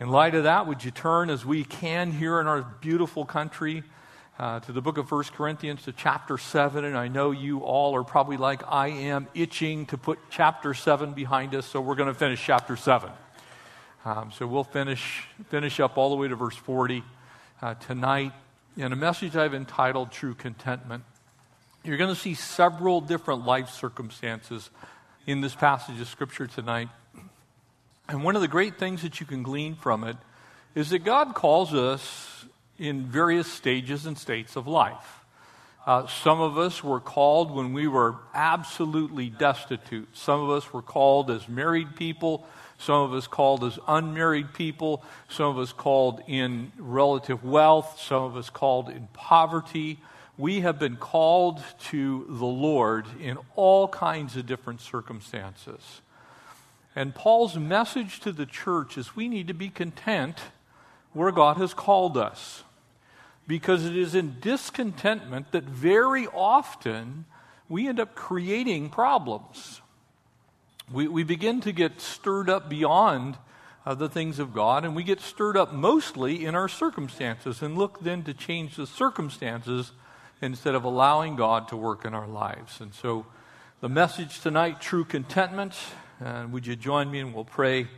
In light of that, would you turn as we can here in our beautiful country uh, to the book of 1 Corinthians, to chapter 7? And I know you all are probably like I am, itching to put chapter 7 behind us, so we're going to finish chapter 7. Um, so we'll finish, finish up all the way to verse 40 uh, tonight in a message I've entitled True Contentment. You're going to see several different life circumstances in this passage of Scripture tonight. And one of the great things that you can glean from it is that God calls us in various stages and states of life. Uh, some of us were called when we were absolutely destitute. Some of us were called as married people. Some of us called as unmarried people. Some of us called in relative wealth. Some of us called in poverty. We have been called to the Lord in all kinds of different circumstances. And Paul's message to the church is we need to be content where God has called us. Because it is in discontentment that very often we end up creating problems. We, we begin to get stirred up beyond uh, the things of God, and we get stirred up mostly in our circumstances and look then to change the circumstances instead of allowing God to work in our lives. And so, the message tonight, true contentment, and would you join me and we'll pray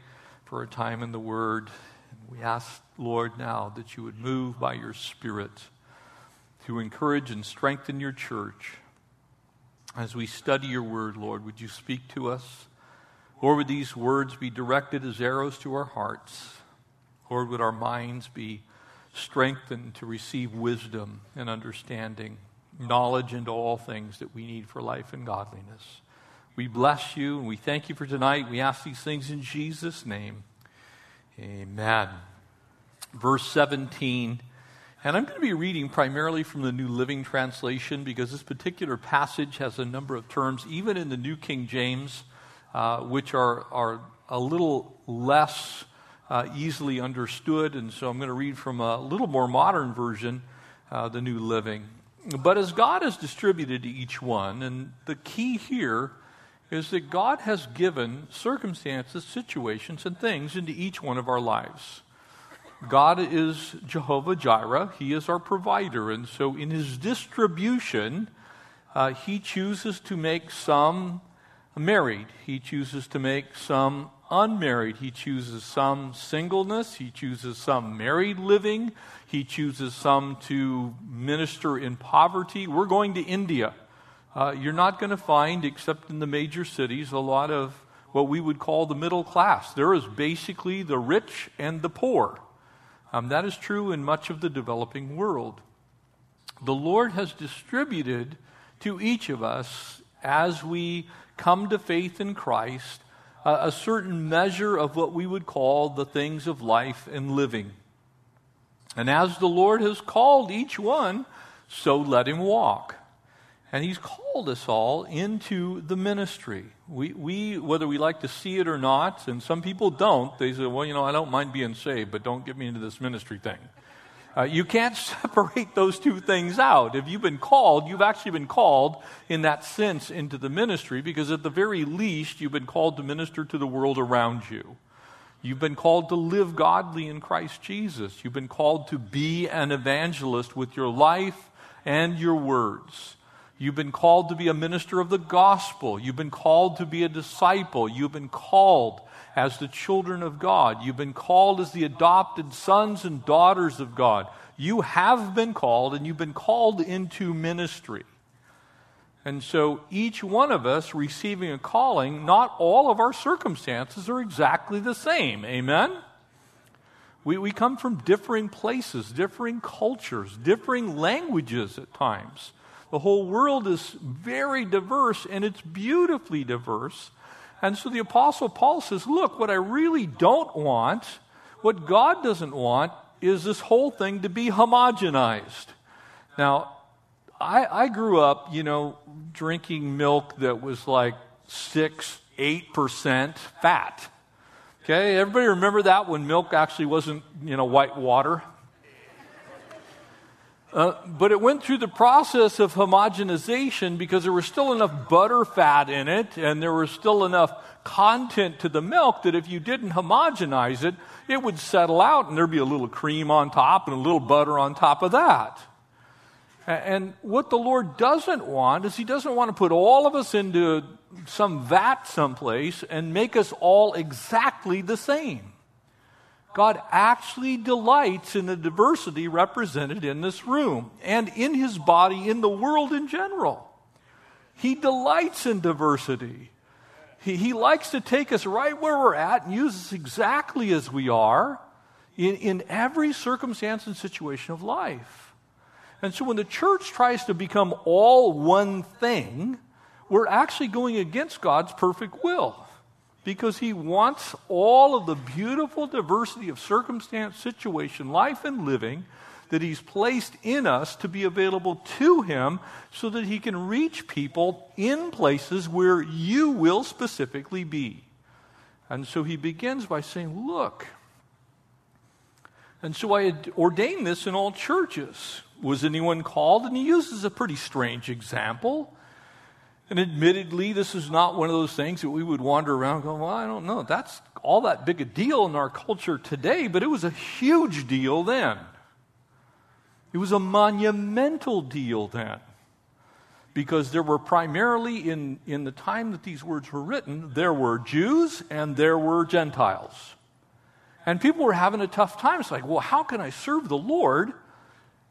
for a time in the Word? And we ask, Lord, now that you would move by your Spirit to encourage and strengthen your church. As we study your Word, Lord, would you speak to us? Lord, would these words be directed as arrows to our hearts? Lord, would our minds be strengthened to receive wisdom and understanding, knowledge into all things that we need for life and godliness? We bless you and we thank you for tonight. We ask these things in Jesus' name. Amen. Verse 17. And I'm going to be reading primarily from the New Living Translation because this particular passage has a number of terms, even in the New King James, uh, which are, are a little less uh, easily understood. And so I'm going to read from a little more modern version, uh, the New Living. But as God has distributed to each one, and the key here is that God has given circumstances, situations, and things into each one of our lives. God is Jehovah Jireh, He is our provider. And so, in His distribution, uh, He chooses to make some married, He chooses to make some unmarried, He chooses some singleness, He chooses some married living, He chooses some to minister in poverty. We're going to India uh, you're not going to find, except in the major cities, a lot of what we would call the middle class. There is basically the rich and the poor. Um, that is true in much of the developing world. The Lord has distributed to each of us as we come to faith in Christ uh, a certain measure of what we would call the things of life and living. And as the Lord has called each one, so let him walk. And he's called us all into the ministry. We, we, whether we like to see it or not, and some people don't, they say, well, you know, I don't mind being saved, but don't get me into this ministry thing. Uh, you can't separate those two things out. If you've been called, you've actually been called in that sense into the ministry because at the very least, you've been called to minister to the world around you. You've been called to live godly in Christ Jesus. You've been called to be an evangelist with your life and your words. You've been called to be a minister of the gospel. You've been called to be a disciple. You've been called as the children of God. You've been called as the adopted sons and daughters of God. You have been called, and you've been called into ministry. And so, each one of us receiving a calling, not all of our circumstances are exactly the same. Amen? We, we come from differing places, differing cultures, differing languages at times. The whole world is very diverse and it's beautifully diverse. And so the Apostle Paul says, Look, what I really don't want, what God doesn't want, is this whole thing to be homogenized. Now, I, I grew up, you know, drinking milk that was like 6, 8% fat. Okay, everybody remember that when milk actually wasn't, you know, white water? Uh, but it went through the process of homogenization because there was still enough butter fat in it and there was still enough content to the milk that if you didn't homogenize it, it would settle out and there'd be a little cream on top and a little butter on top of that. And what the Lord doesn't want is He doesn't want to put all of us into some vat someplace and make us all exactly the same. God actually delights in the diversity represented in this room and in His body, in the world in general. He delights in diversity. He, he likes to take us right where we're at and use us exactly as we are in, in every circumstance and situation of life. And so when the church tries to become all one thing, we're actually going against God's perfect will because He wants all of the beautiful diversity of circumstance, situation, life, and living that He's placed in us to be available to Him so that He can reach people in places where you will specifically be. And so He begins by saying, Look. And so I had ordained this in all churches was anyone called? And he uses a pretty strange example. And admittedly, this is not one of those things that we would wander around going, well, I don't know. That's all that big a deal in our culture today, but it was a huge deal then. It was a monumental deal then. Because there were primarily, in, in the time that these words were written, there were Jews and there were Gentiles. And people were having a tough time. It's like, well, how can I serve the Lord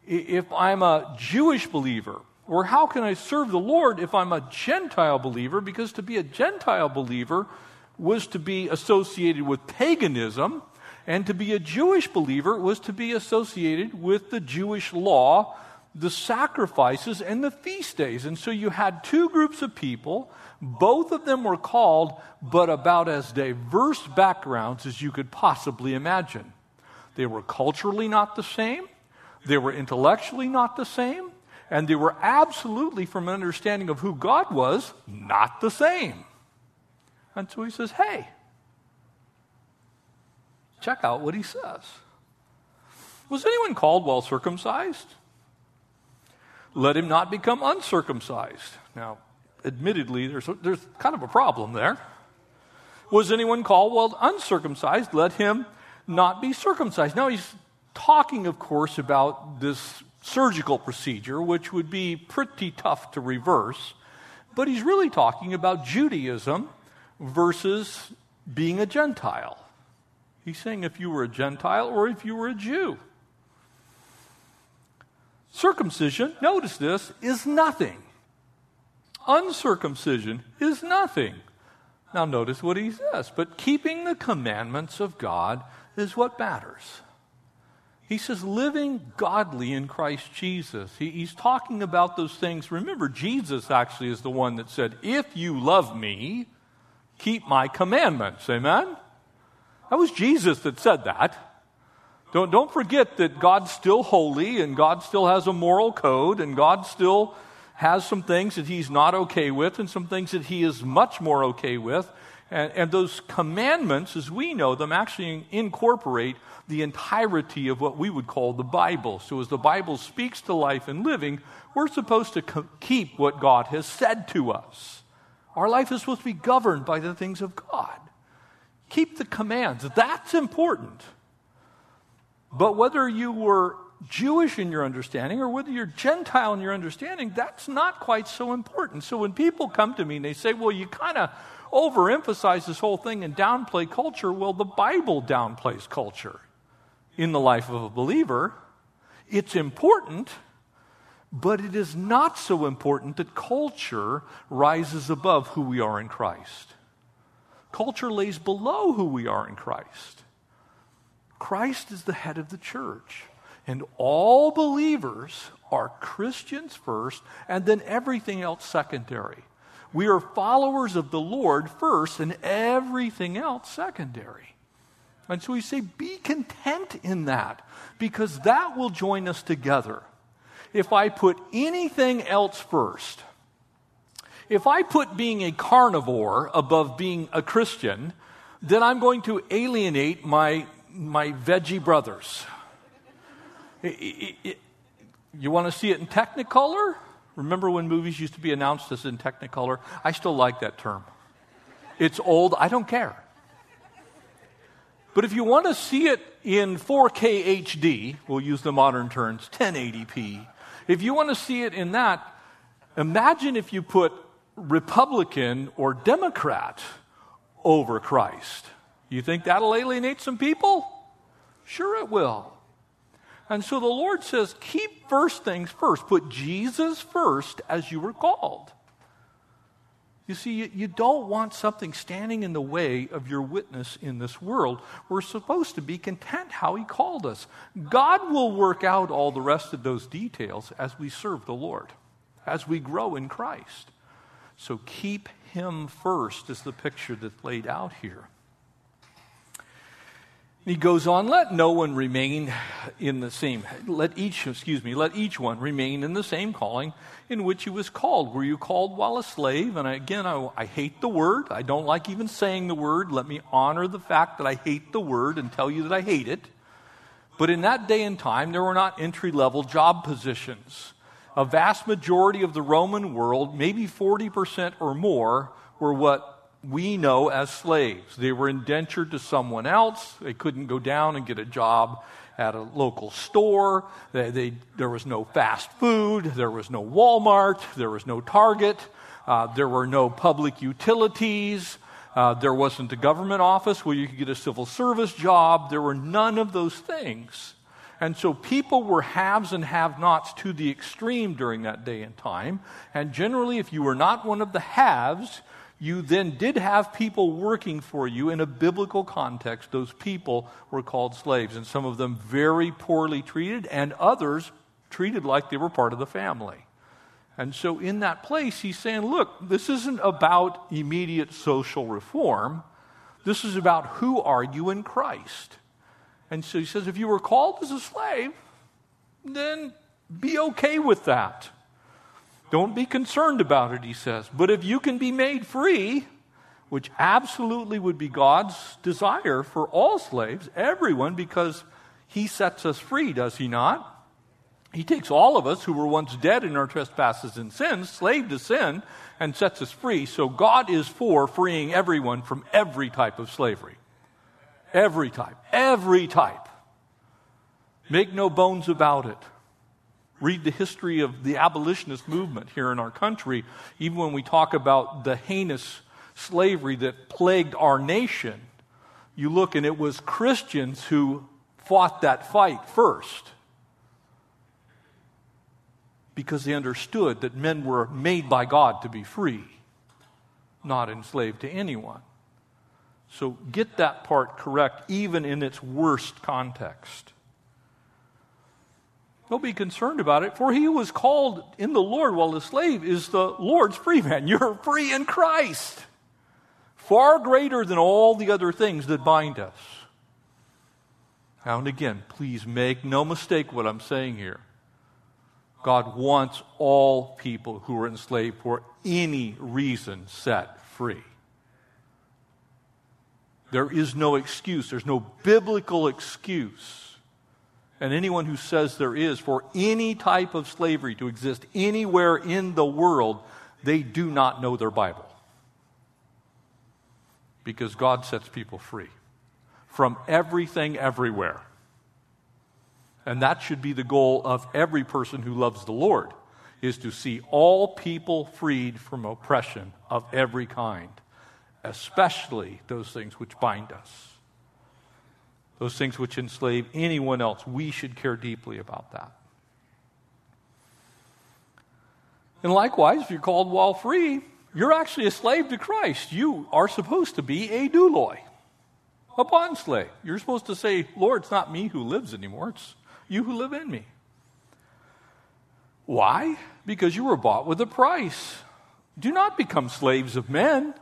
if I'm a Jewish believer? Or how can I serve the Lord if I'm a Gentile believer? Because to be a Gentile believer was to be associated with paganism, and to be a Jewish believer was to be associated with the Jewish law, the sacrifices, and the feast days. And so you had two groups of people. Both of them were called, but about as diverse backgrounds as you could possibly imagine. They were culturally not the same. They were intellectually not the same, and they were absolutely, from an understanding of who God was, not the same. And so he says, hey, check out what he says. Was anyone called while circumcised? Let him not become uncircumcised. Now, admittedly, there's, there's kind of a problem there. Was anyone called while uncircumcised? Let him not be circumcised. Now, he's talking, of course, about this surgical procedure, which would be pretty tough to reverse, but he's really talking about Judaism versus being a Gentile. He's saying if you were a Gentile or if you were a Jew. Circumcision, notice this, is nothing. Uncircumcision is nothing. Now, notice what he says. But keeping the commandments of God is what matters. He says, living godly in Christ Jesus. He, he's talking about those things. Remember, Jesus actually is the one that said, If you love me, keep my commandments. Amen? That was Jesus that said that. Don't, don't forget that God's still holy and God still has a moral code and God still has some things that he's not okay with and some things that he is much more okay with. And, and those commandments, as we know them, actually incorporate the entirety of what we would call the Bible. So, as the Bible speaks to life and living, we're supposed to co- keep what God has said to us. Our life is supposed to be governed by the things of God. Keep the commands. That's important. But whether you were Jewish in your understanding or whether you're Gentile in your understanding, that's not quite so important. So when people come to me and they say, well, you kind of overemphasize this whole thing and downplay culture. Well, the Bible downplays culture in the life of a believer. It's important, but it is not so important that culture rises above who we are in Christ. Culture lays below who we are in Christ. Christ is the head of the church, and all believers are Christians first, and then everything else secondary. We are followers of the Lord first and everything else secondary. And so we say, be content in that because that will join us together. If I put anything else first, if I put being a carnivore above being a Christian, then I'm going to alienate my, my veggie brothers. It, it, it, You want to see it in Technicolor? Remember when movies used to be announced as in Technicolor? I still like that term. It's old, I don't care. But if you want to see it in 4K HD, we'll use the modern terms, 1080p, if you want to see it in that, imagine if you put Republican or Democrat over Christ. You think that'll alienate some people? Sure, it will. And so the Lord says, keep first things first. Put Jesus first as you were called. You see, you, you, don't want something standing in the way of your witness in this world. We're supposed to be content how He called us. God will work out all the rest of those details as we serve the Lord, as we grow in Christ. So keep Him first, is the picture that's laid out here. He goes on, let no one remain in the same, let each, excuse me, let each one remain in the same calling in which he was called. Were you called while a slave? And again, I, I hate the word. I don't like even saying the word. Let me honor the fact that I hate the word and tell you that I hate it. But in that day and time, there were not entry level job positions. A vast majority of the Roman world, maybe 40% or more, were what we know as slaves. They were indentured to someone else. They couldn't go down and get a job at a local store. They, they, there was no fast food. There was no Walmart. There was no Target. Uh, there were no public utilities. Uh, there wasn't a government office where you could get a civil service job. There were none of those things. And so people were haves and have nots to the extreme during that day and time. And generally, if you were not one of the haves, you then did have people working for you in a biblical context. Those people were called slaves, and some of them very poorly treated, and others treated like they were part of the family. And so, in that place, he's saying, look, this isn't about immediate social reform. This is about who are you in Christ. And so he says, if you were called as a slave, then be okay with that. Don't be concerned about it, he says. But if you can be made free, which absolutely would be God's desire for all slaves, everyone, because he sets us free, does he not? He takes all of us who were once dead in our trespasses and sins, slave to sin, and sets us free. So God is for freeing everyone from every type of slavery. Every type. Every type. Make no bones about it read the history of the abolitionist movement here in our country, even when we talk about the heinous slavery that plagued our nation, you look and it was Christians who fought that fight first because they understood that men were made by God to be free, not enslaved to anyone. So get that part correct, even in its worst context. Don't be concerned about it, for he who was called in the Lord while a slave is the Lord's free man. You're free in Christ. Far greater than all the other things that bind us. Now and again, please make no mistake what I'm saying here. God wants all people who are enslaved for any reason set free. There is no excuse, there's no biblical excuse and anyone who says there is for any type of slavery to exist anywhere in the world, they do not know their Bible. Because God sets people free from everything everywhere. And that should be the goal of every person who loves the Lord is to see all people freed from oppression of every kind, especially those things which bind us those things which enslave anyone else. We should care deeply about that. And likewise, if you're called while free, you're actually a slave to Christ. You are supposed to be a douloi, a bond slave. You're supposed to say, Lord, it's not me who lives anymore, it's you who live in me. Why? Because you were bought with a price. Do not become slaves of men.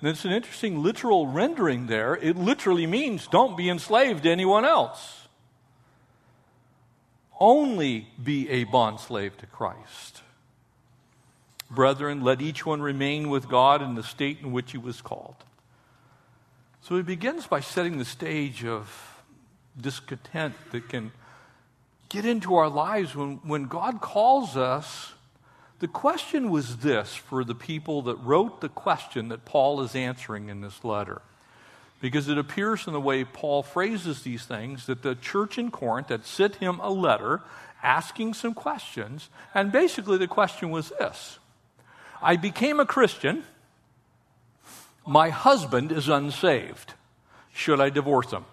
And it's an interesting literal rendering there. It literally means don't be enslaved to anyone else. Only be a bondslave to Christ. Brethren, let each one remain with God in the state in which he was called. So he begins by setting the stage of discontent that can get into our lives, when, when God calls us, the question was this for the people that wrote the question that Paul is answering in this letter. Because it appears in the way Paul phrases these things that the church in Corinth had sent him a letter asking some questions. And basically, the question was this I became a Christian. My husband is unsaved. Should I divorce him?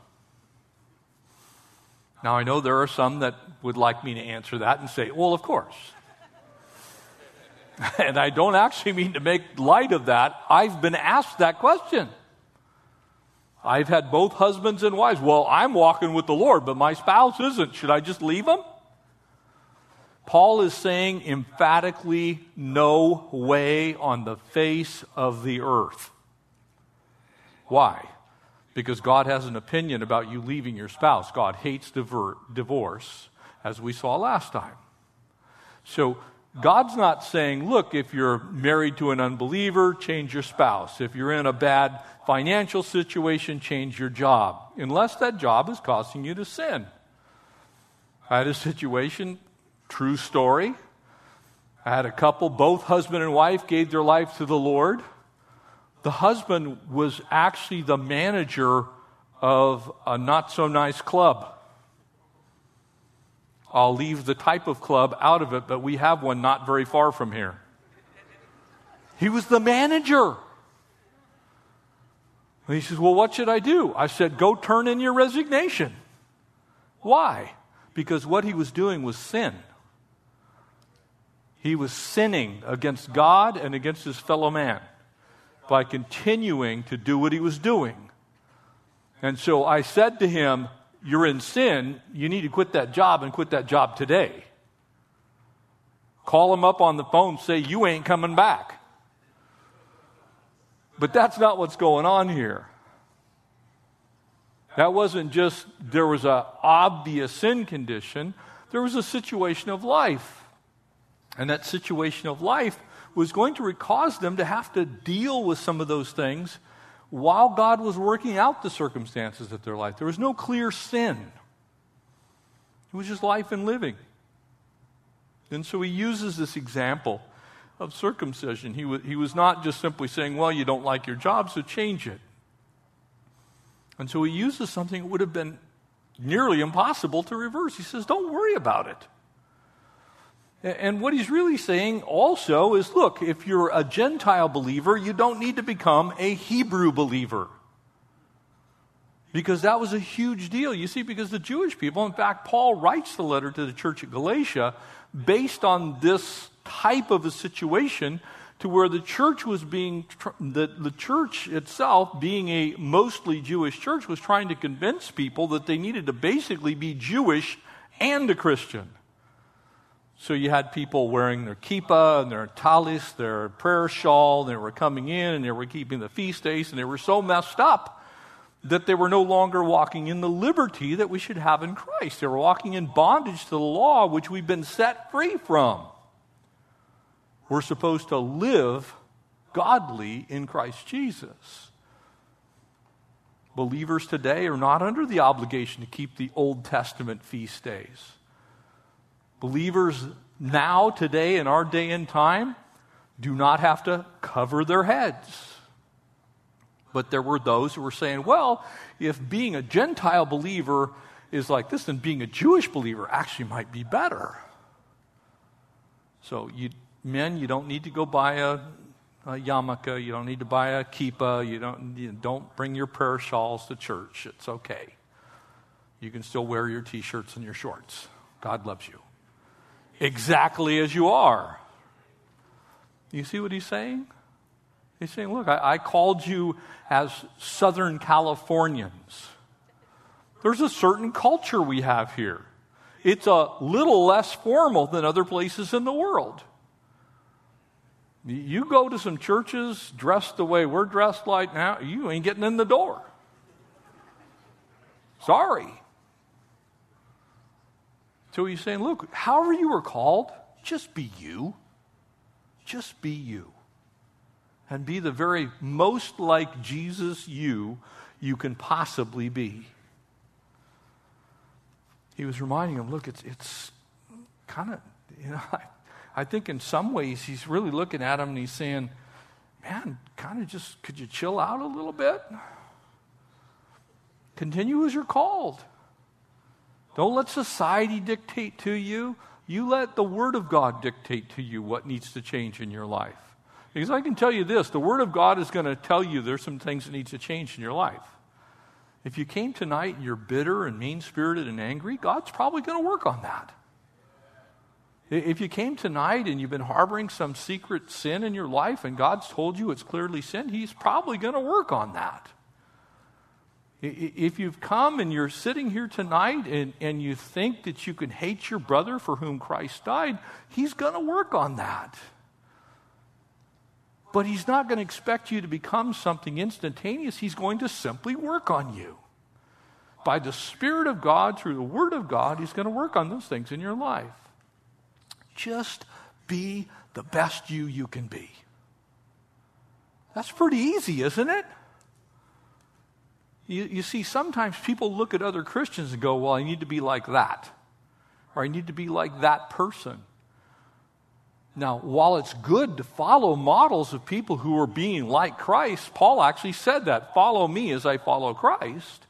Now, I know there are some that would like me to answer that and say, well, of course. and I don't actually mean to make light of that. I've been asked that question. I've had both husbands and wives. Well, I'm walking with the Lord, but my spouse isn't. Should I just leave him? Paul is saying emphatically, no way on the face of the earth. Why? Because God has an opinion about you leaving your spouse. God hates divorce, as we saw last time. So God's not saying, look, if you're married to an unbeliever, change your spouse. If you're in a bad financial situation, change your job, unless that job is causing you to sin. I had a situation True story. I had a couple, both husband and wife gave their life to the Lord. The husband was actually the manager of a not so nice club. I'll leave the type of club out of it, but we have one not very far from here. He was the manager. And he says, Well, what should I do? I said, Go turn in your resignation. Why? Because what he was doing was sin. He was sinning against God and against his fellow man by continuing to do what he was doing. And so I said to him, You're in sin. You need to quit that job and quit that job today. Call them up on the phone, say, You ain't coming back. But that's not what's going on here. That wasn't just there was an obvious sin condition, there was a situation of life. And that situation of life was going to cause them to have to deal with some of those things while God was working out the circumstances of their life. There was no clear sin, it was just life and living. And so he uses this example of circumcision. He, w- he was not just simply saying, Well, you don't like your job, so change it. And so he uses something that would have been nearly impossible to reverse. He says, Don't worry about it. And what he's really saying also is look, if you're a Gentile believer, you don't need to become a Hebrew believer. Because that was a huge deal. You see, because the Jewish people, in fact, Paul writes the letter to the church at Galatia based on this type of a situation to where the church was being, the, the church itself, being a mostly Jewish church, was trying to convince people that they needed to basically be Jewish and a Christian. So you had people wearing their kippah and their tallis, their prayer shawl, and they were coming in and they were keeping the feast days, and they were so messed up that they were no longer walking in the liberty that we should have in Christ. They were walking in bondage to the law, which we've been set free from. We're supposed to live godly in Christ Jesus. Believers today are not under the obligation to keep the Old Testament feast days. Believers now, today, in our day and time, do not have to cover their heads. But there were those who were saying, well, if being a Gentile believer is like this, then being a Jewish believer actually might be better. So, you, men, you don't need to go buy a, a yarmulke. You don't need to buy a kippah. You don't, you don't bring your prayer shawls to church. It's okay. You can still wear your t shirts and your shorts. God loves you exactly as you are. You see what he's saying? He's saying, Look, I, I, called you as Southern Californians. There's a certain culture we have here. It's a little less formal than other places in the world. You go to some churches dressed the way we're dressed like now, you ain't getting in the door. Sorry. So he's saying, look, however you were called, just be you. Just be you. And be the very most like Jesus you you can possibly be. he was reminding him, look, it's, it's kind of, you know, I, I think in some ways he's really looking at him and he's saying, man, kind of just, could you chill out a little bit? Continue as you're called. Don't let society dictate to you. You let the Word of God dictate to you what needs to change in your life. Because I can tell you this the Word of God is going to tell you there's some things that need to change in your life. If you came tonight and you're bitter and mean spirited and angry, God's probably going to work on that. If you came tonight and you've been harboring some secret sin in your life and God's told you it's clearly sin, He's probably going to work on that. If you've come and you're sitting here tonight and, and you think that you can hate your brother for whom Christ died, He's going to work on that. But He's not going to expect you to become something instantaneous. He's going to simply work on you. By the Spirit of God, through the Word of God, He's going to work on those things in your life. Just be the best you you can be. That's pretty easy, isn't it? You, you see, sometimes people look at other Christians and go, Well, I need to be like that, or I need to be like that person. Now, while it's good to follow models of people who are being like Christ, Paul actually said that follow me as I follow Christ.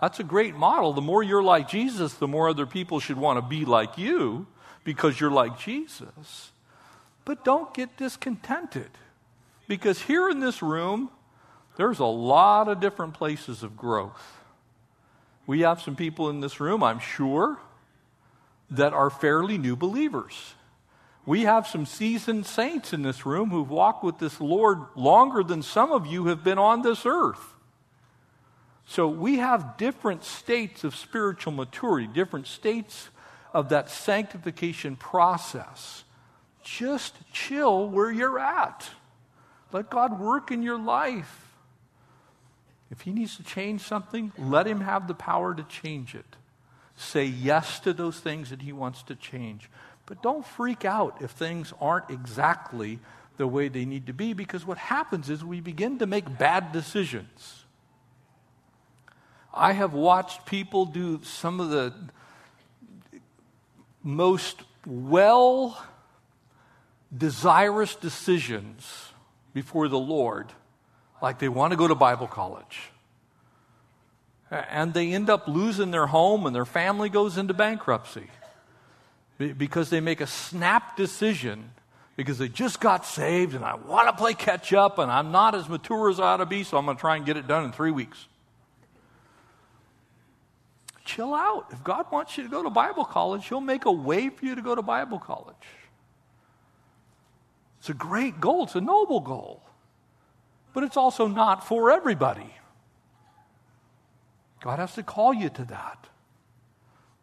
That's a great model. The more you're like Jesus, the more other people should want to be like you because you're like Jesus. But don't get discontented because here in this room, there's a lot of different places of growth. We have some people in this room, I'm sure, that are fairly new believers. We have some seasoned saints in this room who've walked with this Lord longer than some of you have been on this earth. So we have different states of spiritual maturity, different states of that sanctification process. Just chill where you're at. Let God work in your life. If He needs to change something, let Him have the power to change it. Say yes to those things that He wants to change. But don't freak out if things aren't exactly the way they need to be because what happens is we begin to make bad decisions. I have watched people do some of the most well desirous decisions before the Lord, like they want to go to Bible college. And they end up losing their home and their family goes into bankruptcy because they make a snap decision because they just got saved and I want to play catch up and I'm not as mature as I ought to be, so I'm going to try and get it done in three weeks chill out. If God wants you to go to Bible college, He'll make a way for you to go to Bible college. It's a great goal, it's a noble goal. But it's also not for everybody. God has to call you to that.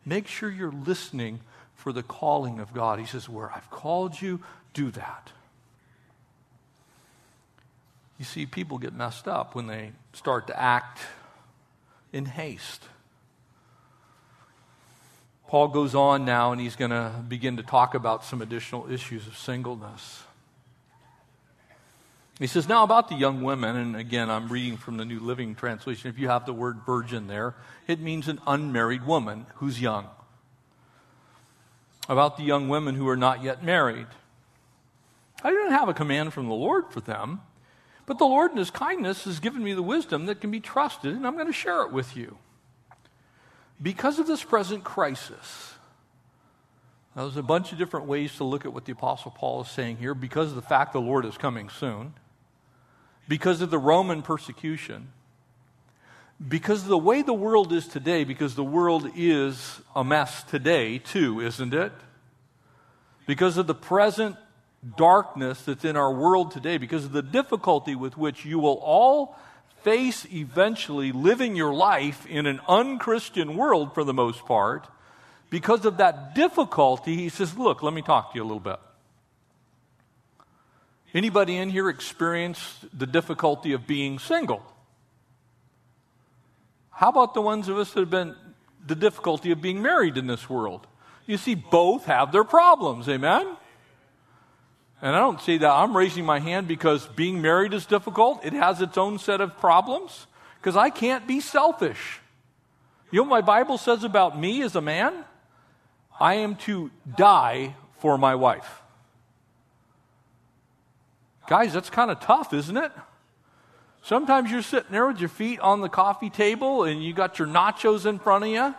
Make sure you're listening for the calling of God. He says, Where I've called you, do that. You see, people get messed up when they start to act in haste. Paul goes on now and he's going to begin to talk about some additional issues of singleness. He says, Now about the young women, and again, I'm reading from the New Living Translation. If you have the word virgin there, it means an unmarried woman who's young. About the young women who are not yet married. I didn't have a command from the Lord for them, but the Lord in His kindness has given me the wisdom that can be trusted, and I'm going to share it with you because of this present crisis, now, there's a bunch of different ways to look at what the Apostle Paul is saying here because of the fact the Lord is coming soon, because of the Roman persecution, because of the way the world is today, because the world is a mess today, too, isn't it? Because of the present darkness that's in our world today, because of the difficulty with which you will all face eventually living your life in an unchristian world for the most part, because of that difficulty, he says, Look, let me talk to you a little bit. Anybody in here experienced the difficulty of being single? How about the ones of us that have been the difficulty of being married in this world? You see, both have their problems, amen? And I don't say that I'm raising my hand because being married is difficult. It has its own set of problems because I can't be selfish. You know what my Bible says about me as a man? I am to die for my wife. Guys, that's kind of tough, isn't it? Sometimes you're sitting there with your feet on the coffee table and you got your nachos in front of you.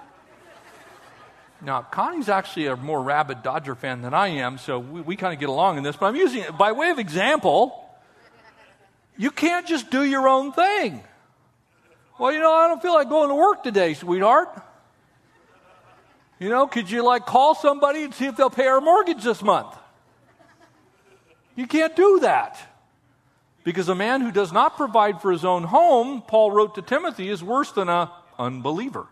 Now, Connie's actually a more rabid Dodger fan than I am, so we, we kind of get along in this, but I'm using it by way of example. You can't just do your own thing. Well, you know, I don't feel like going to work today, sweetheart. You know, could you like call somebody and see if they'll pay our mortgage this month? You can't do that. Because a man who does not provide for his own home, Paul wrote to Timothy, is worse than an unbeliever.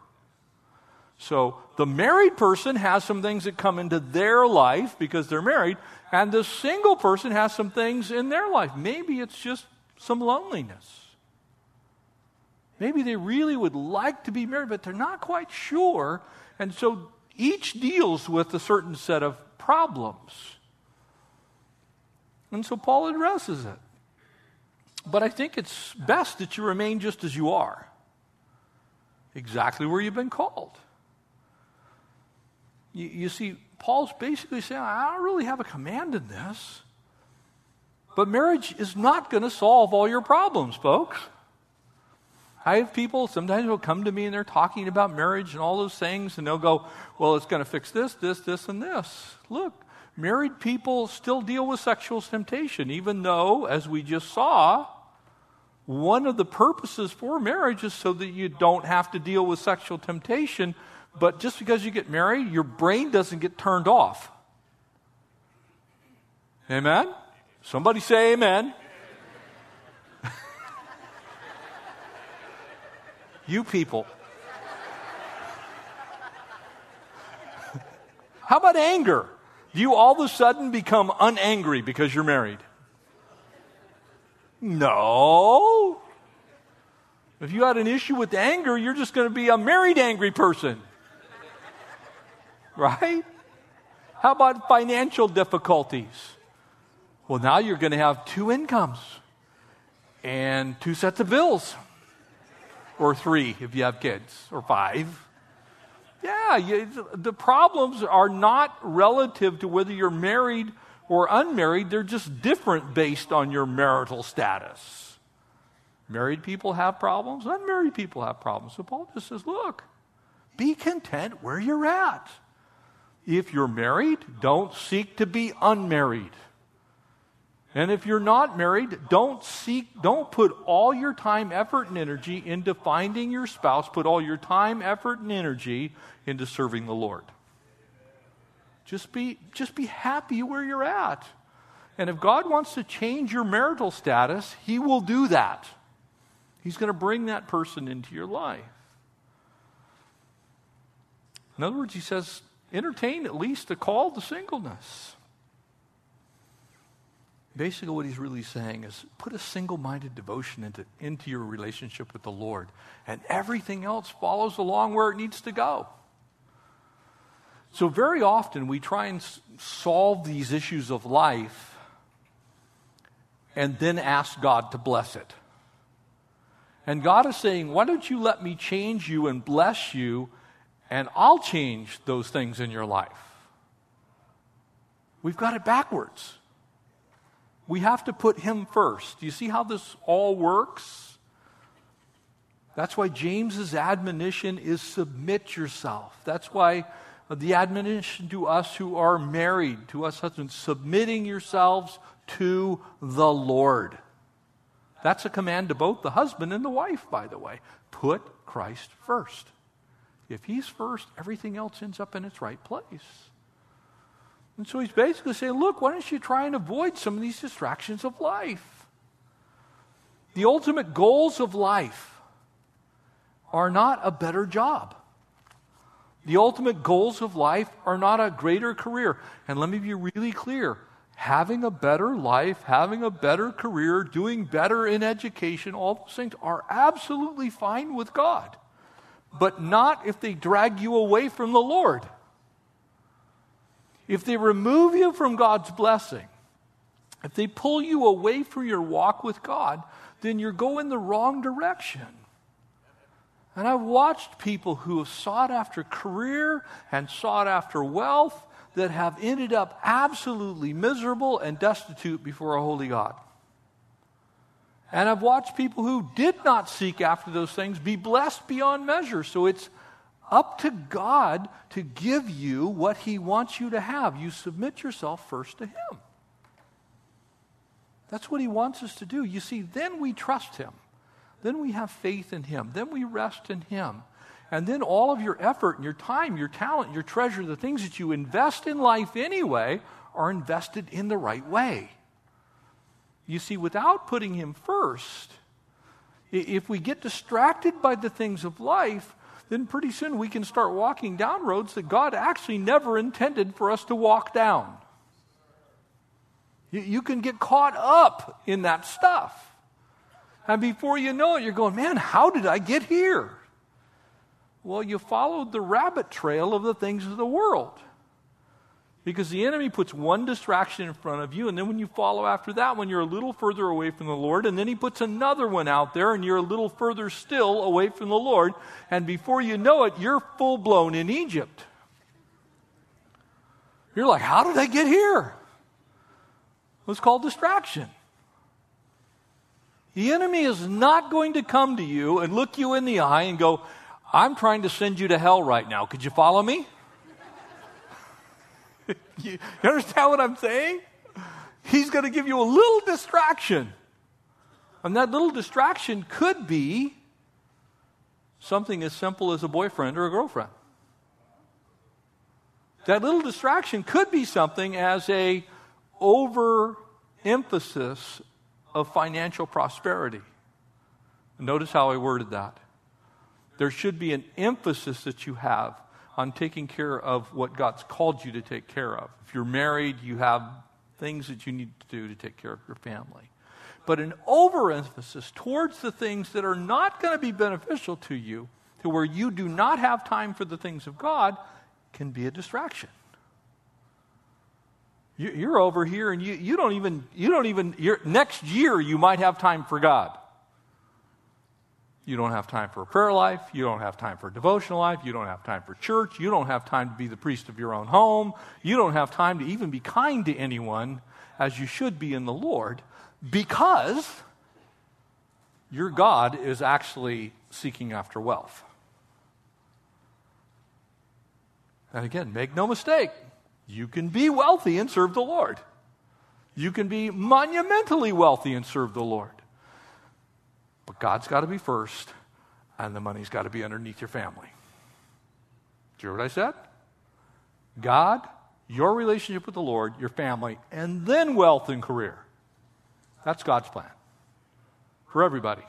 So the married person has some things that come into their life because they're married, and the single person has some things in their life. Maybe it's just some loneliness. Maybe they really would like to be married, but they're not quite sure. And so each deals with a certain set of problems. And so Paul addresses it. But I think it's best that you remain just as you are, exactly where you've been called. You, you see, Paul's basically saying, I don't really have a command in this. But marriage is not going to solve all your problems, folks. I have people sometimes will come to me and they're talking about marriage and all those things, and they'll go, Well, it's going to fix this, this, this, and this. Look, married people still deal with sexual temptation, even though, as we just saw, one of the purposes for marriage is so that you don't have to deal with sexual temptation. But just because you get married, your brain doesn't get turned off. Amen? Somebody say amen. you people. How about anger? Do you all of a sudden become unangry because you're married? No. If you had an issue with anger, you're just going to be a married angry person. Right? How about financial difficulties? Well, now you're going to have two incomes and two sets of bills, or three if you have kids, or five. Yeah, you, the problems are not relative to whether you're married or unmarried, they're just different based on your marital status. Married people have problems, unmarried people have problems. So Paul just says, look, be content where you're at. If you're married, don't seek to be unmarried. And if you're not married, don't seek, don't put all your time, effort, and energy into finding your spouse. Put all your time, effort, and energy into serving the Lord. Just be, just be happy where you're at. And if God wants to change your marital status, He will do that. He's going to bring that person into your life. In other words, He says, entertain at least a call to singleness. Basically, what he's really saying is put a single minded devotion into, into your relationship with the Lord, and everything else follows along where it needs to go. So, very often we try and solve these issues of life and then ask God to bless it. And God is saying, Why don't you let me change you and bless you, and I'll change those things in your life? We've got it backwards. We have to put Him first. Do you see how this all works? That's why James's admonition is submit yourself. That's why the admonition to us who are married, to us husbands, submitting yourselves to the Lord. That's a command to both the husband and the wife, by the way. Put Christ first. If he's first, everything else ends up in its right place. And so he's basically saying, look, why don't you try and avoid some of these distractions of life? The ultimate goals of life are not a better job. The ultimate goals of life are not a greater career. And let me be really clear having a better life, having a better career, doing better in education, all those things are absolutely fine with God. But not if they drag you away from the Lord. If they remove you from God's blessing, if they pull you away from your walk with God, then you're going the wrong direction. And I've watched people who have sought after career and sought after wealth that have ended up absolutely miserable and destitute before a holy God. And I've watched people who did not seek after those things be blessed beyond measure. So it's up to God to give you what He wants you to have. You submit yourself first to Him. That's what He wants us to do. You see, then we trust Him. Then we have faith in Him. Then we rest in Him. And then all of your effort and your time, your talent, your treasure, the things that you invest in life anyway, are invested in the right way. You see, without putting Him first, if we get distracted by the things of life, then pretty soon we can start walking down roads that God actually never intended for us to walk down. You, you can get caught up in that stuff. And before you know it, you're going, man, how did I get here? Well, you followed the rabbit trail of the things of the world. Because the enemy puts one distraction in front of you, and then when you follow after that one, you're a little further away from the Lord, and then he puts another one out there, and you're a little further still away from the Lord, and before you know it, you're full blown in Egypt. You're like, how did I get here? It's called distraction. The enemy is not going to come to you and look you in the eye and go, I'm trying to send you to hell right now. Could you follow me? you, understand what I'm saying? He's going to give you a little distraction. And that little distraction could be something as simple as a boyfriend or a girlfriend. That little distraction could be something as a overemphasis of financial prosperity. Notice how I worded that. There should be an emphasis that you have on taking care of what God's called you to take care of. If you're married, you have things that you need to do to take care of your family. But an overemphasis towards the things that are not going to be beneficial to you, to where you do not have time for the things of God, can be a distraction. You're over here and you, you don't even, you don't even, next year you might have time for God. You don't have time for a prayer life. You don't have time for a devotional life. You don't have time for church. You don't have time to be the priest of your own home. You don't have time to even be kind to anyone as you should be in the Lord because your God is actually seeking after wealth. And again, make no mistake, you can be wealthy and serve the Lord. You can be monumentally wealthy and serve the Lord. But God's got to be first, and the money's got to be underneath your family. Do you hear what I said? God, your relationship with the Lord, your family, and then wealth and career. That's God's plan for everybody.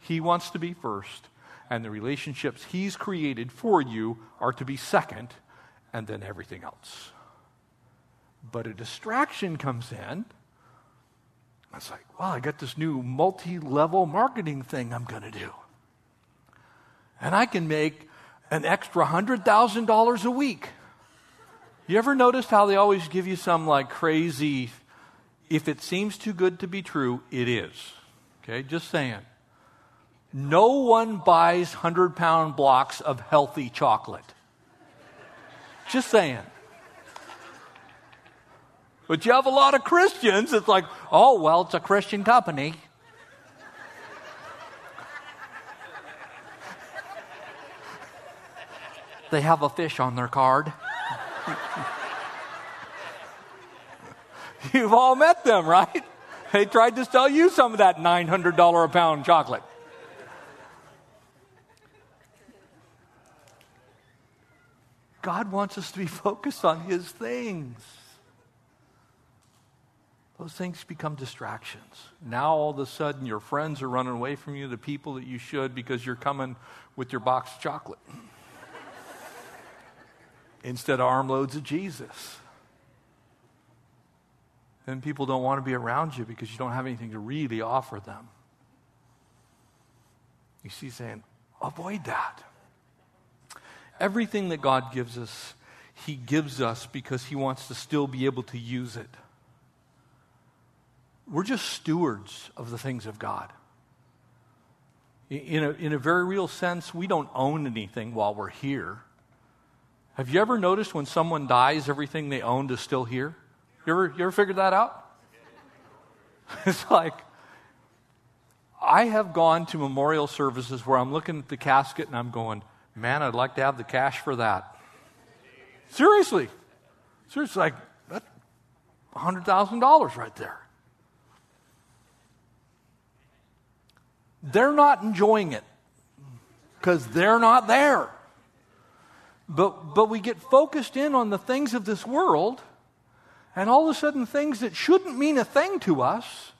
He wants to be first, and the relationships He's created for you are to be second, and then everything else. But a distraction comes in. It's like, well, I got this new multi level marketing thing I'm going to do. And I can make an extra $100,000 a week. You ever noticed how they always give you some like crazy, if it seems too good to be true, it is. Okay, just saying. No one buys 100 pound blocks of healthy chocolate. Just saying. But you have a lot of Christians, it's like, oh, well, it's a Christian company. they have a fish on their card. You've all met them, right? They tried to sell you some of that $900 a pound chocolate. God wants us to be focused on His things. Those things become distractions. Now, all of a sudden, your friends are running away from you, the people that you should, because you're coming with your box of chocolate instead of armloads of Jesus. Then people don't want to be around you because you don't have anything to really offer them. You see, saying, avoid that. Everything that God gives us, He gives us because He wants to still be able to use it. We're just stewards of the things of God. In a, in a very real sense, we don't own anything while we're here. Have you ever noticed when someone dies, everything they owned is still here? You ever, you ever figured that out? it's like, I have gone to memorial services where I'm looking at the casket and I'm going, man, I'd like to have the cash for that. Seriously. Seriously, like, that's $100,000 right there. They're not enjoying it because they're not there. But, but we get focused in on the things of this world, and all of a sudden, things that shouldn't mean a thing to us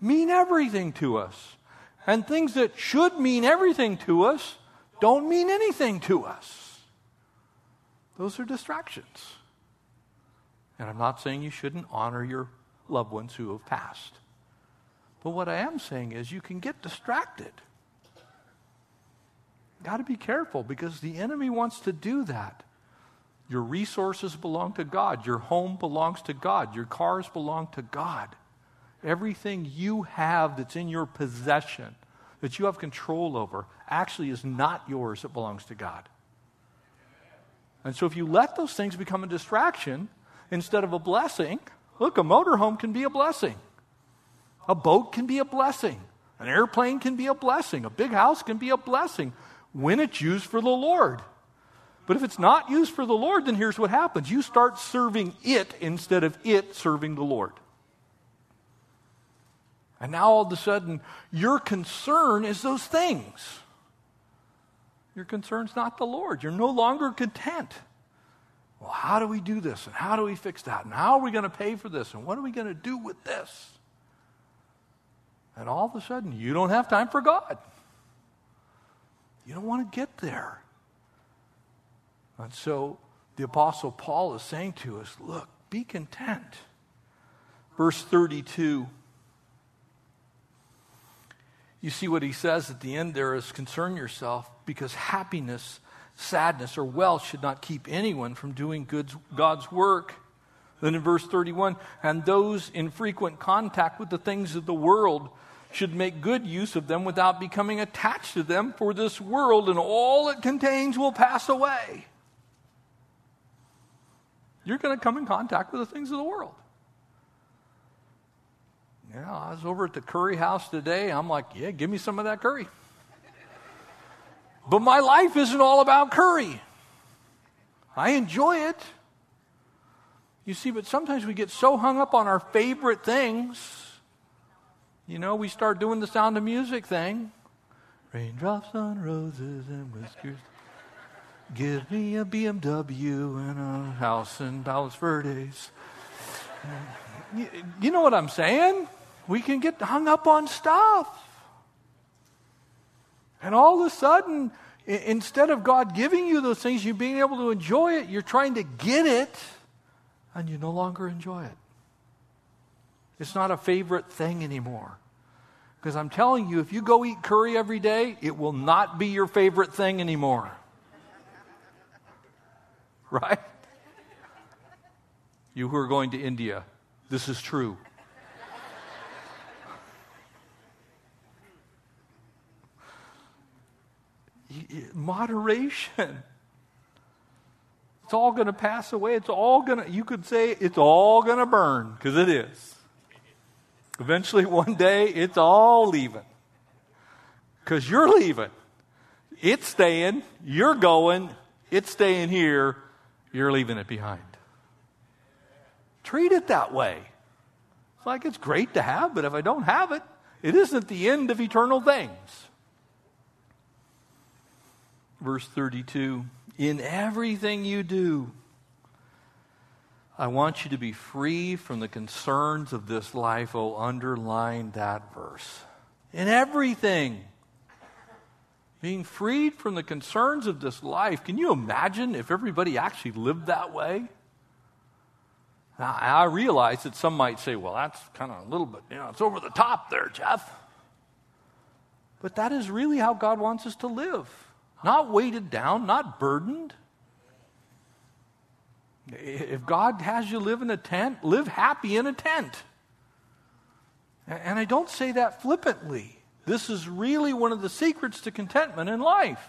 mean everything to us. And things that should mean everything to us don't mean anything to us. Those are distractions. And I'm not saying you shouldn't honor your loved ones who have passed. But what I am saying is you can get distracted. Got to be careful because the enemy wants to do that. Your resources belong to God. Your home belongs to God. Your cars belong to God. Everything you have that's in your possession, that you have control over, actually is not yours, it belongs to God. And so if you let those things become a distraction instead of a blessing, look, a motorhome can be a blessing. A boat can be a blessing. An airplane can be a blessing. A big house can be a blessing when it's used for the Lord. But if it's not used for the Lord, then here's what happens you start serving it instead of it serving the Lord. And now all of a sudden, your concern is those things. Your concern's not the Lord. You're no longer content. Well, how do we do this? And how do we fix that? And how are we going to pay for this? And what are we going to do with this? And all of a sudden, you don't have time for God. You don't want to get there. And so the Apostle Paul is saying to us look, be content. Verse 32. You see what he says at the end there is concern yourself because happiness, sadness, or wealth should not keep anyone from doing God's work. Then in verse 31, and those in frequent contact with the things of the world should make good use of them without becoming attached to them, for this world and all it contains will pass away. You're going to come in contact with the things of the world. Yeah, I was over at the curry house today. I'm like, yeah, give me some of that curry. But my life isn't all about curry. I enjoy it. You see, but sometimes we get so hung up on our favorite things you know, we start doing the sound of music thing. Raindrops on roses and whiskers. Give me a BMW and a house in Palos Verdes. You, you know what I'm saying? We can get hung up on stuff. And all of a sudden, instead of God giving you those things, you being able to enjoy it, you're trying to get it, and you no longer enjoy it. It's not a favorite thing anymore. Because I'm telling you, if you go eat curry every day, it will not be your favorite thing anymore. Right? You who are going to India, this is true. Moderation. It's all going to pass away. It's all going to, you could say it's all going to burn, because it is. Eventually, one day, it's all leaving. Because you're leaving. It's staying. You're going. It's staying here. You're leaving it behind. Treat it that way. It's like it's great to have, but if I don't have it, it isn't the end of eternal things. Verse 32 In everything you do, I want you to be free from the concerns of this life. Oh, underline that verse. In everything. Being freed from the concerns of this life. Can you imagine if everybody actually lived that way? Now, I realize that some might say, well, that's kind of a little bit, you know, it's over the top there, Jeff. But that is really how God wants us to live. Not weighted down, not burdened. If God has you live in a tent, live happy in a tent. And I don't say that flippantly. This is really one of the secrets to contentment in life.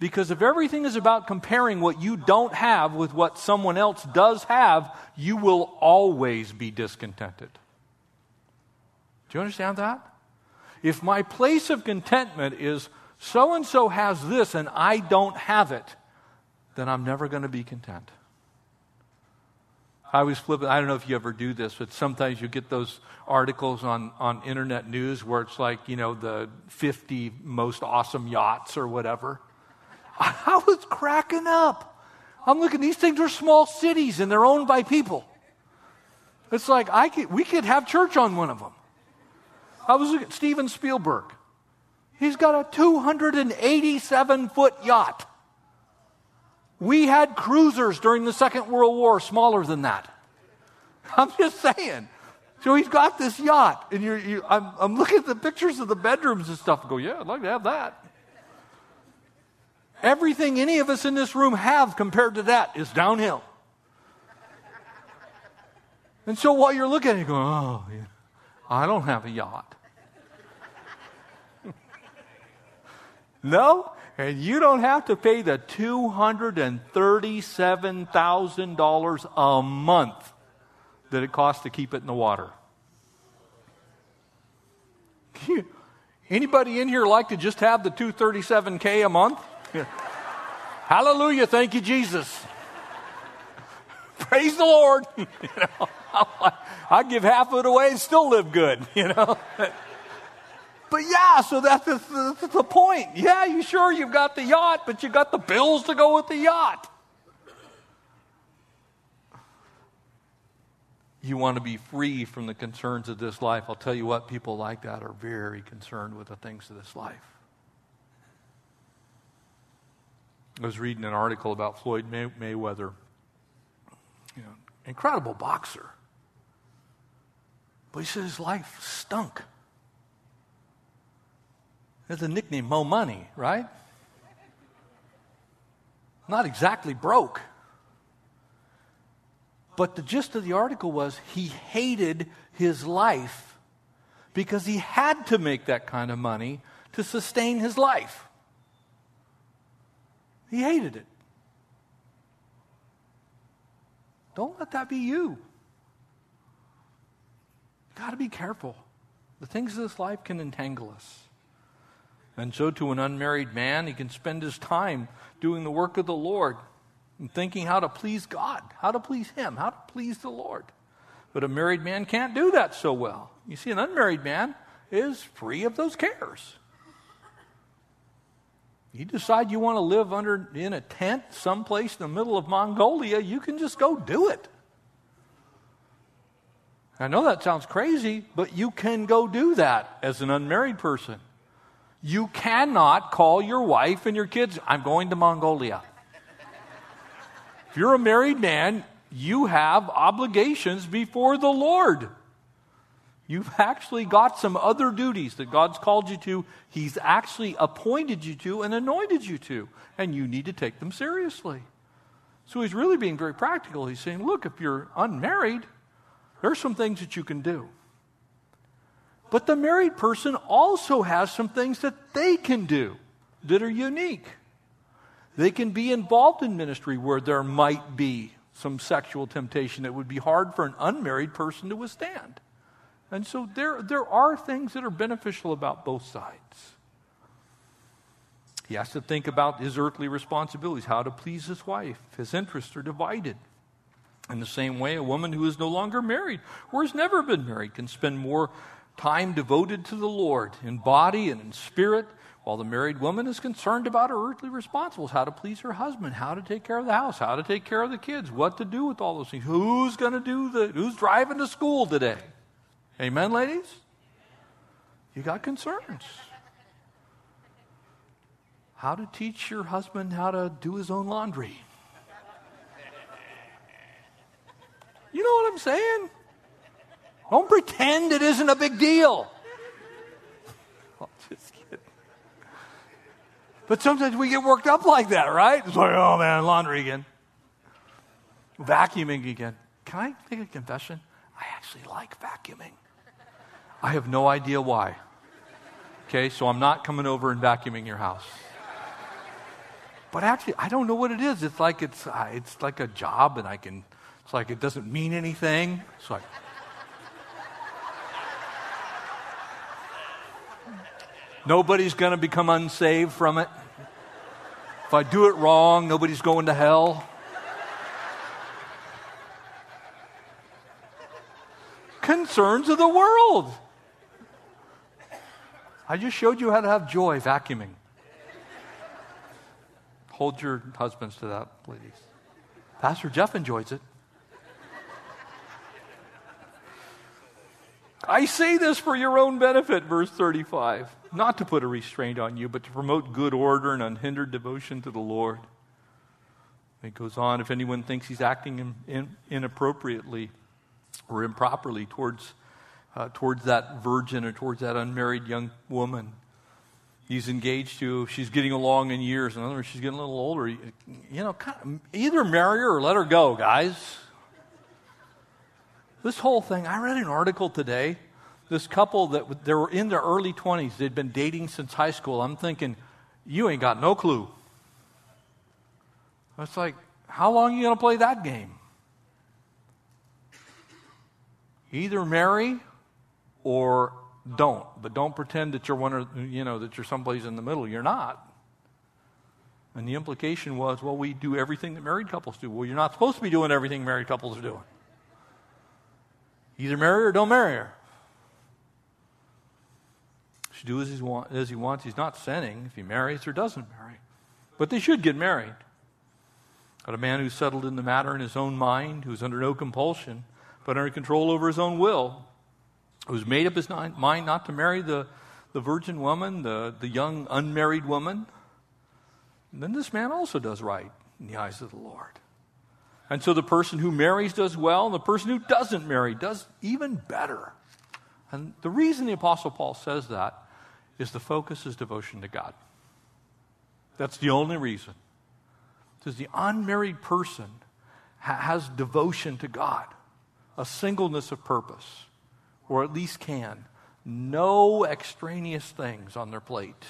Because if everything is about comparing what you don't have with what someone else does have, you will always be discontented. Do you understand that? If my place of contentment is so and so has this and I don't have it, then I'm never going to be content. I was flipping, I don't know if you ever do this, but sometimes you get those articles on, on internet news where it's like, you know, the 50 most awesome yachts or whatever. I was cracking up. I'm looking, these things are small cities and they're owned by people. It's like I could, we could have church on one of them. I was looking at Steven Spielberg. He's got a 287 foot yacht. We had cruisers during the Second World War smaller than that. I'm just saying. So he's got this yacht, and you're, you, I'm, I'm looking at the pictures of the bedrooms and stuff and go, yeah, I'd like to have that. Everything any of us in this room have compared to that is downhill. And so while you're looking at it, you go, oh, yeah, I don't have a yacht. No, and you don't have to pay the $237,000 a month that it costs to keep it in the water. Anybody in here like to just have the 237k a month? Hallelujah, thank you Jesus. Praise the Lord. you know, I'd give half of it away and still live good, you know. But yeah, so that's the, that's the point. Yeah, you sure you've got the yacht, but you got the bills to go with the yacht. You want to be free from the concerns of this life. I'll tell you what, people like that are very concerned with the things of this life. I was reading an article about Floyd May- Mayweather, you know, incredible boxer. But he said his life stunk. There's a nickname, Mo Money, right? Not exactly broke. But the gist of the article was he hated his life because he had to make that kind of money to sustain his life. He hated it. Don't let that be you. you got to be careful. The things of this life can entangle us. And so, to an unmarried man, he can spend his time doing the work of the Lord and thinking how to please God, how to please Him, how to please the Lord. But a married man can't do that so well. You see, an unmarried man is free of those cares. You decide you want to live under in a tent someplace in the middle of Mongolia, you can just go do it. I know that sounds crazy, but you can go do that as an unmarried person. You cannot call your wife and your kids, I'm going to Mongolia. if you're a married man, you have obligations before the Lord. You've actually got some other duties that God's called you to, He's actually appointed you to and anointed you to, and you need to take them seriously. So He's really being very practical. He's saying, look, if you're unmarried, there's some things that you can do. But the married person also has some things that they can do that are unique. They can be involved in ministry where there might be some sexual temptation that would be hard for an unmarried person to withstand. And so there, there are things that are beneficial about both sides. He has to think about his earthly responsibilities, how to please his wife. His interests are divided. In the same way, a woman who is no longer married or has never been married can spend more time devoted to the Lord in body and in spirit, while the married woman is concerned about her earthly responsibilities how to please her husband, how to take care of the house, how to take care of the kids, what to do with all those things. Who's going to do the, who's driving to school today? Amen, ladies? You got concerns. How to teach your husband how to do his own laundry. You know what I'm saying? Don't pretend it isn't a big deal. just kidding. But sometimes we get worked up like that, right? It's like, oh man, laundry again. Vacuuming again. Can I make a confession? I actually like vacuuming. I have no idea why. Okay, so I'm not coming over and vacuuming your house. But actually, I don't know what it is. It's like it's, uh, it's like a job, and I can, it's like it doesn't mean anything. It's like, nobody's going to become unsaved from it. If I do it wrong, nobody's going to hell. Concerns of the world. I just showed you how to have joy vacuuming. Hold your husbands to that, ladies. Pastor Jeff enjoys it. I say this for your own benefit, verse 35. Not to put a restraint on you, but to promote good order and unhindered devotion to the Lord. It goes on if anyone thinks he's acting in, in, inappropriately or improperly towards, uh, towards that virgin or towards that unmarried young woman, he's engaged to, she's getting along in years. In other words, she's getting a little older. You know, kind of, either marry her or let her go, guys. This whole thing, I read an article today. This couple that they were in their early 20s, they'd been dating since high school. I'm thinking, you ain't got no clue. It's like, how long are you going to play that game? Either marry or don't, but don't pretend that you're one of, you know, that you're someplace in the middle. You're not. And the implication was, well, we do everything that married couples do. Well, you're not supposed to be doing everything married couples are doing. Either marry her or don't marry her. Should do as he, want, as he wants. He's not sinning if he marries or doesn't marry. But they should get married. But a man who's settled in the matter in his own mind, who's under no compulsion, but under control over his own will, who's made up his mind not to marry the, the virgin woman, the, the young unmarried woman, then this man also does right in the eyes of the Lord. And so the person who marries does well, and the person who doesn't marry does even better. And the reason the Apostle Paul says that is the focus is devotion to God. That's the only reason. Because the unmarried person ha- has devotion to God, a singleness of purpose, or at least can. No extraneous things on their plate.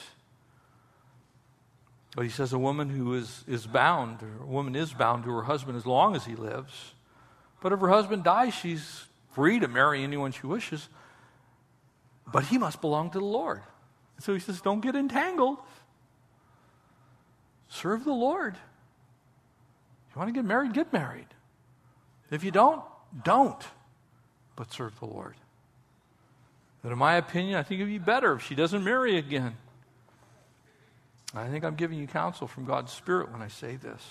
But he says a woman who is, is bound, a woman is bound to her husband as long as he lives. But if her husband dies, she's free to marry anyone she wishes. But he must belong to the Lord. So he says, don't get entangled. Serve the Lord. If you want to get married, get married. If you don't, don't. But serve the Lord. But in my opinion, I think it'd be better if she doesn't marry again. I think I'm giving you counsel from God's Spirit when I say this.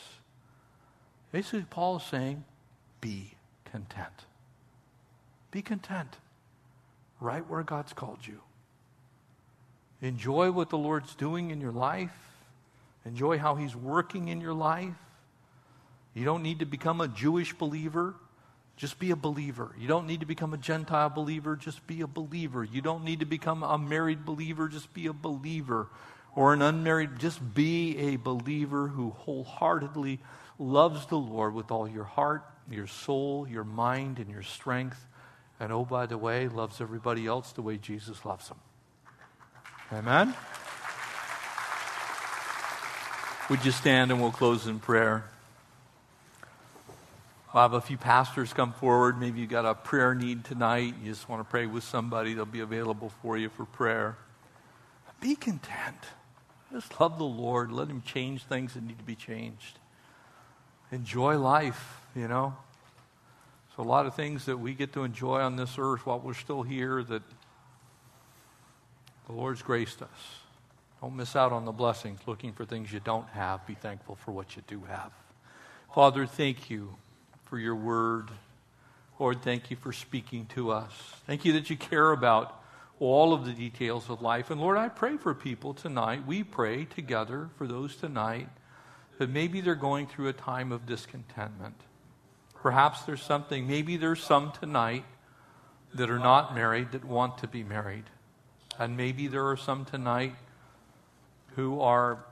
Basically, Paul is saying, be content. Be content right where God's called you. Enjoy what the Lord's doing in your life. Enjoy how He's working in your life. You don't need to become a Jewish believer. Just be a believer. You don't need to become a Gentile believer. Just be a believer. You don't need to become a married believer. Just be a believer or an unmarried, just be a believer who wholeheartedly loves the Lord with all your heart, your soul, your mind, and your strength. And oh, by the way, loves everybody else the way Jesus loves them. Amen? Would you stand and we'll close in prayer? I'll have a few pastors come forward. Maybe you've got a prayer need tonight. You just want to pray with somebody. They'll be available for you for prayer. Be content. Just love the Lord. Let Him change things that need to be changed. Enjoy life, you know. So, a lot of things that we get to enjoy on this earth while we're still here that the Lord's graced us. Don't miss out on the blessings looking for things you don't have. Be thankful for what you do have. Father, thank you for your word. Lord, thank you for speaking to us. Thank you that you care about all of the details of life. And Lord, I pray for people tonight. We pray together for those tonight that maybe they're going through a time of discontentment. Perhaps there's something, maybe there's some tonight that are not married that want to be married. And maybe there are some tonight who are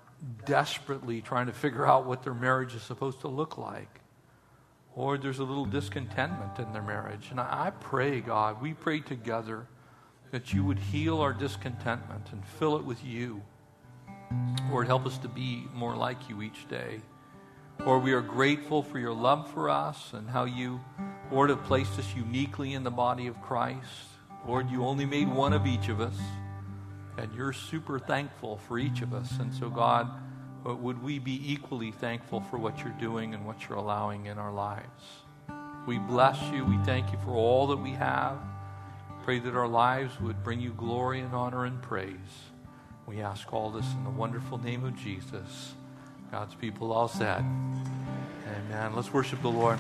desperately trying to figure out what their marriage is supposed to look like. Or there's a little discontentment in their marriage. And I, pray, God, we pray together that you would heal our discontentment and fill it with you. Lord, help us to be more like you each day. Lord, we are grateful for your love for us and how you, Lord, have placed us uniquely in the body of Christ. Lord, you only made one of each of us, and you're super thankful for each of us. And so, God, uh, would we be equally thankful for what you're doing and what you're allowing in our lives? We bless you. We thank you for all that we have. Pray that our lives would bring you glory and honor and praise. We ask all this in the wonderful name of Jesus. God's people all said, Amen. Let's worship the Lord.